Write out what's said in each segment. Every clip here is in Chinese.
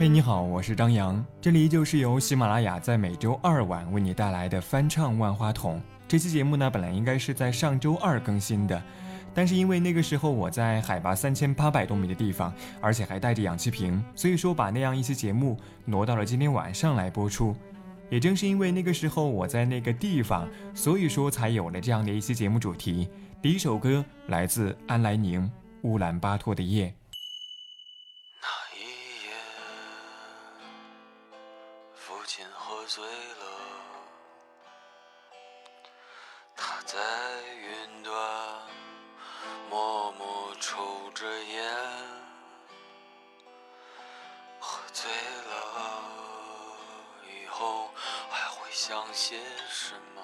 嘿，你好，我是张扬，这里就是由喜马拉雅在每周二晚为你带来的翻唱万花筒。这期节目呢，本来应该是在上周二更新的。但是因为那个时候我在海拔三千八百多米的地方，而且还带着氧气瓶，所以说把那样一期节目挪到了今天晚上来播出。也正是因为那个时候我在那个地方，所以说才有了这样的一期节目主题。第一首歌来自安来宁《乌兰巴托的夜》。醉了以后还会想些什么？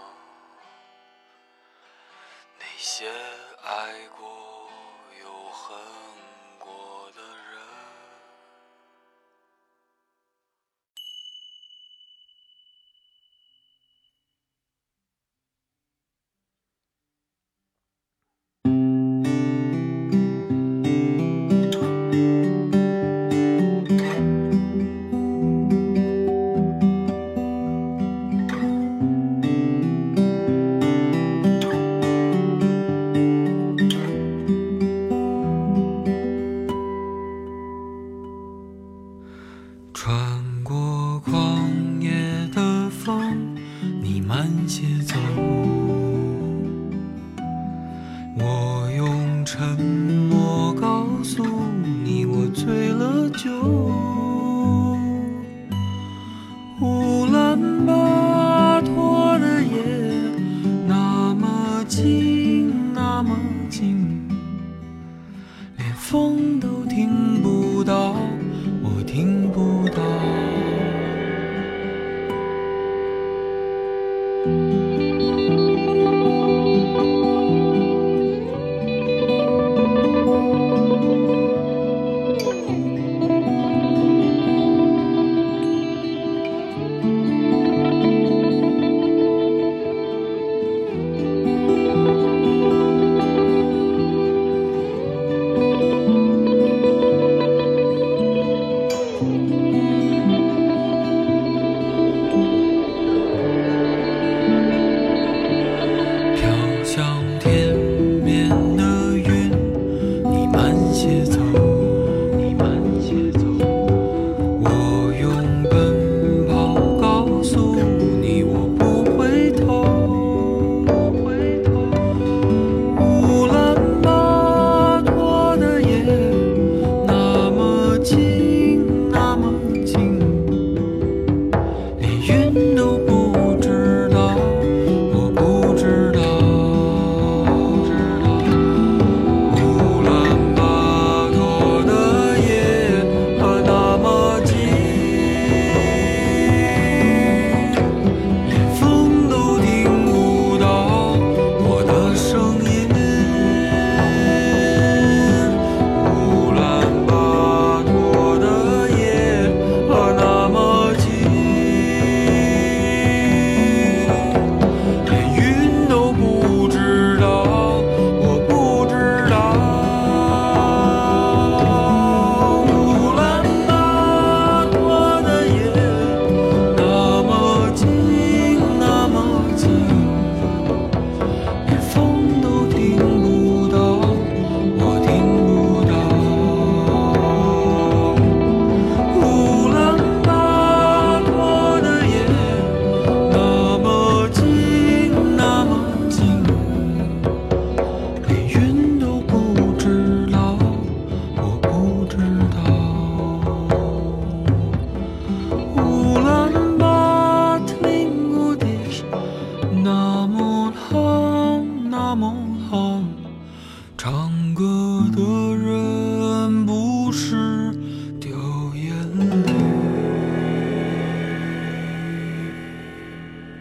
那些爱过又恨。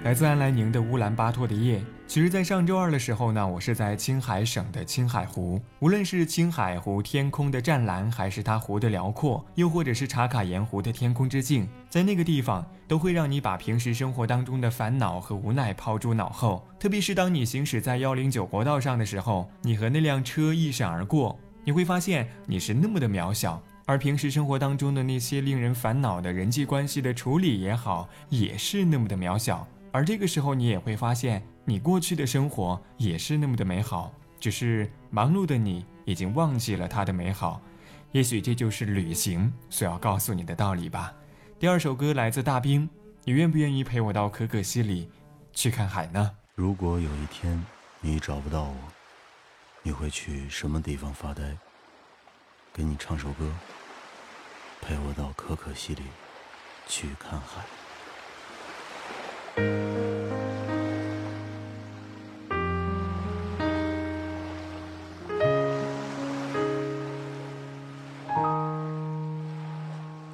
来自安来宁的乌兰巴托的夜。其实，在上周二的时候呢，我是在青海省的青海湖。无论是青海湖天空的湛蓝，还是它湖的辽阔，又或者是茶卡盐湖的天空之镜，在那个地方都会让你把平时生活当中的烦恼和无奈抛诸脑后。特别是当你行驶在幺零九国道上的时候，你和那辆车一闪而过，你会发现你是那么的渺小。而平时生活当中的那些令人烦恼的人际关系的处理也好，也是那么的渺小。而这个时候，你也会发现，你过去的生活也是那么的美好，只是忙碌的你已经忘记了它的美好。也许这就是旅行所要告诉你的道理吧。第二首歌来自大兵，你愿不愿意陪我到可可西里去看海呢？如果有一天你找不到我，你会去什么地方发呆？给你唱首歌。陪我到可可西里去看海。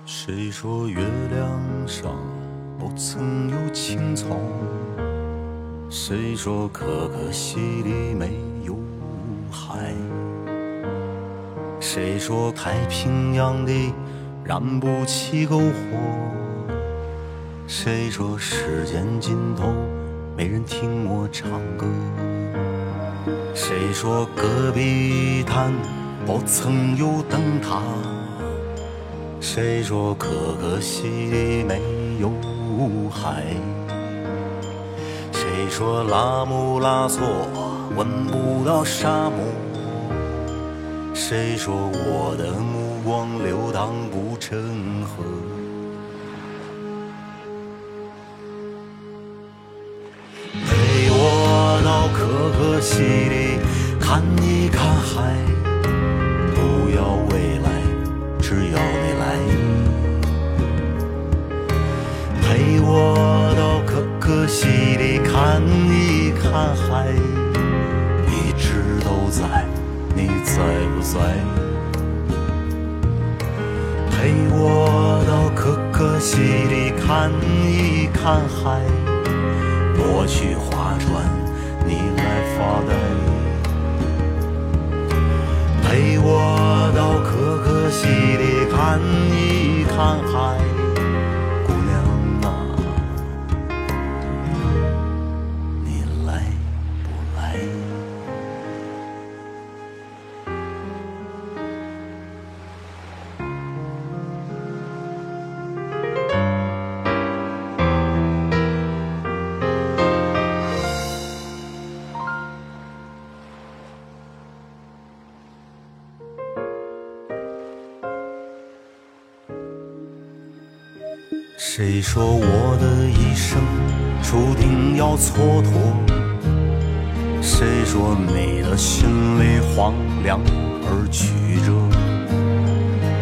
谁说月亮上不曾有青草？谁说可可西里没有海？谁说太平洋里？燃不起篝火，谁说时间尽头没人听我唱歌？谁说戈壁滩不曾有灯塔？谁说可可西里没有海？谁说拉姆拉措闻不到沙漠？谁说我的目光流淌不成河？西里看一看海，不要未来，只要你来。陪我到可可西里看一看海，一直都在。你在不在？陪我到可可西里看一看海，我去划船，看一看海。谁说我的一生注定要蹉跎？谁说你的心里荒凉而曲折？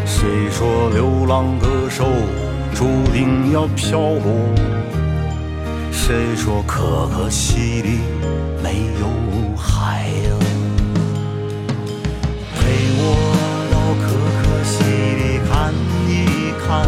谁说流浪歌手注定要漂泊？谁说可可西里没有海啊？陪我到可可西里看一看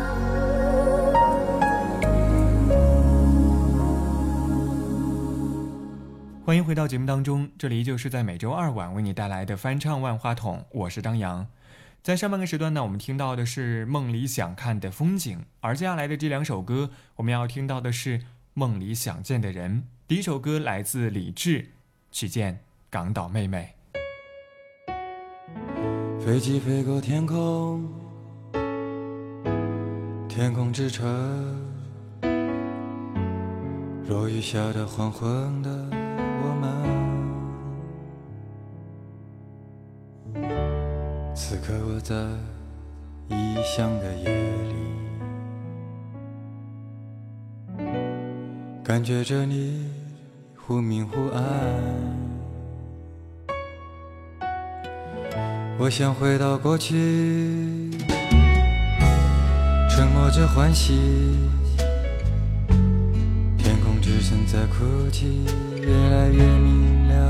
欢迎回到节目当中，这里依旧是在每周二晚为你带来的翻唱万花筒，我是张扬。在上半个时段呢，我们听到的是梦里想看的风景，而接下来的这两首歌，我们要听到的是梦里想见的人。第一首歌来自李志，《去见港岛妹妹》。飞机飞过天空，天空之城，落雨下的黄昏的此刻我在异乡的夜里，感觉着你。忽明忽暗，我想回到过去，沉默着欢喜，天空之城在哭泣，越来越明亮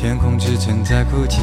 天空之城在哭泣。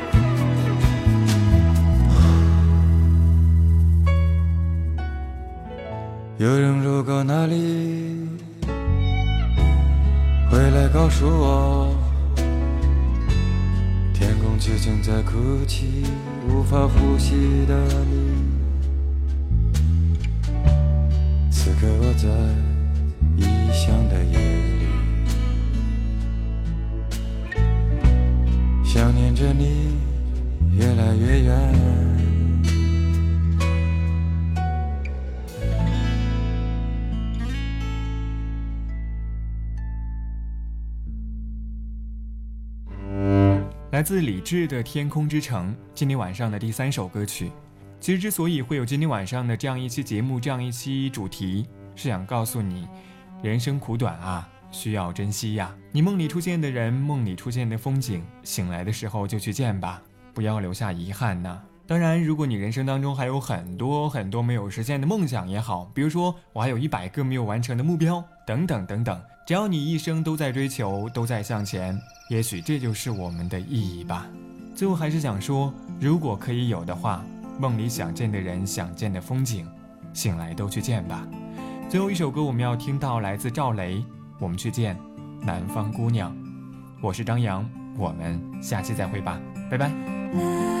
有人路过那里，回来告诉我，天空之城在哭泣，无法呼吸的你。此刻我在异乡的夜里，想念着你，来自李志的《天空之城》，今天晚上的第三首歌曲。其实之所以会有今天晚上的这样一期节目，这样一期主题，是想告诉你，人生苦短啊，需要珍惜呀。你梦里出现的人，梦里出现的风景，醒来的时候就去见吧，不要留下遗憾呐。当然，如果你人生当中还有很多很多没有实现的梦想也好，比如说我还有一百个没有完成的目标，等等等等。只要你一生都在追求，都在向前，也许这就是我们的意义吧。最后还是想说，如果可以有的话，梦里想见的人，想见的风景，醒来都去见吧。最后一首歌我们要听到来自赵雷，我们去见南方姑娘。我是张扬，我们下期再会吧，拜拜。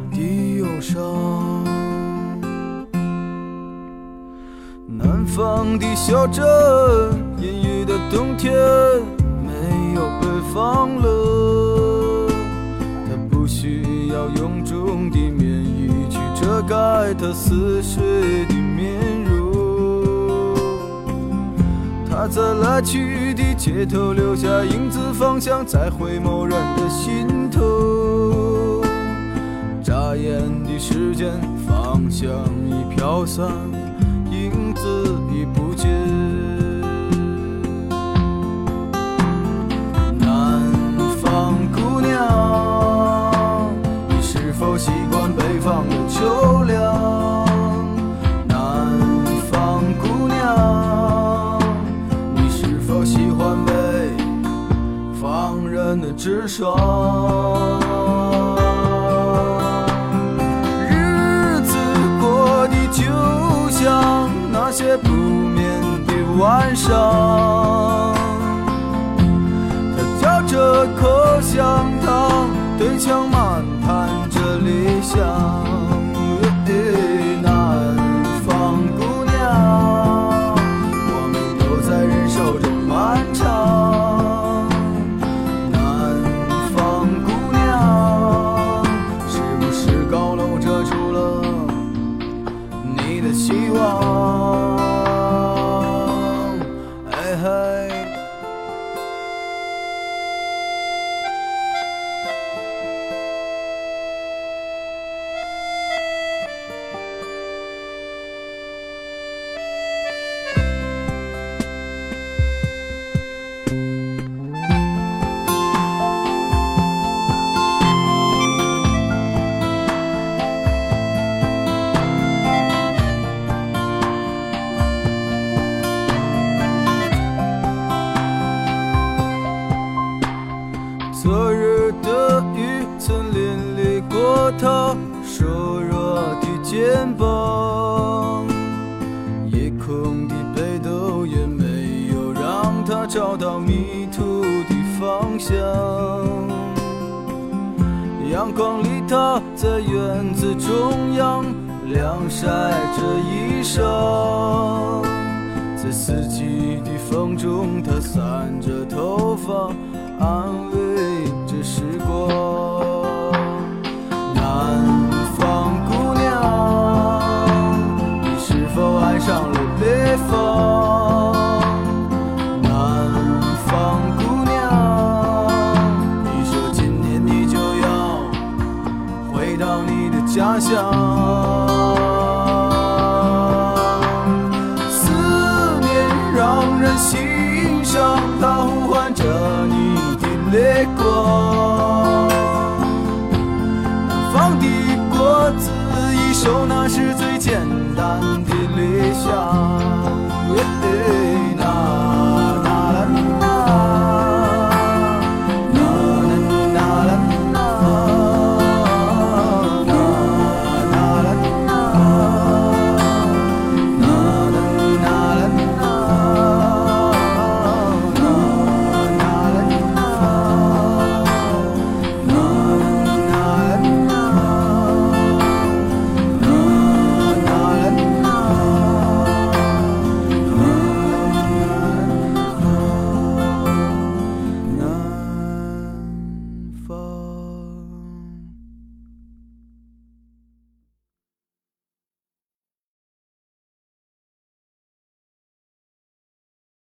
的忧伤。南方的小镇，阴雨的冬天，没有北方冷。他不需要臃肿的棉衣去遮盖他似水的面容。他在来去的街头留下影子，方向在回眸人的心头。眨眼的时间，方向已飘散，影子已不见。南方姑娘，你是否习惯北方的秋凉？南方姑娘，你是否喜欢北方人的直爽？那些不眠的晚上，他嚼着口香糖，对墙漫谈着理想。阳光里，他在院子中央晾晒着衣裳。在四季的风中，他散着头发，安慰着时光。南方姑娘，你是否爱上了北方？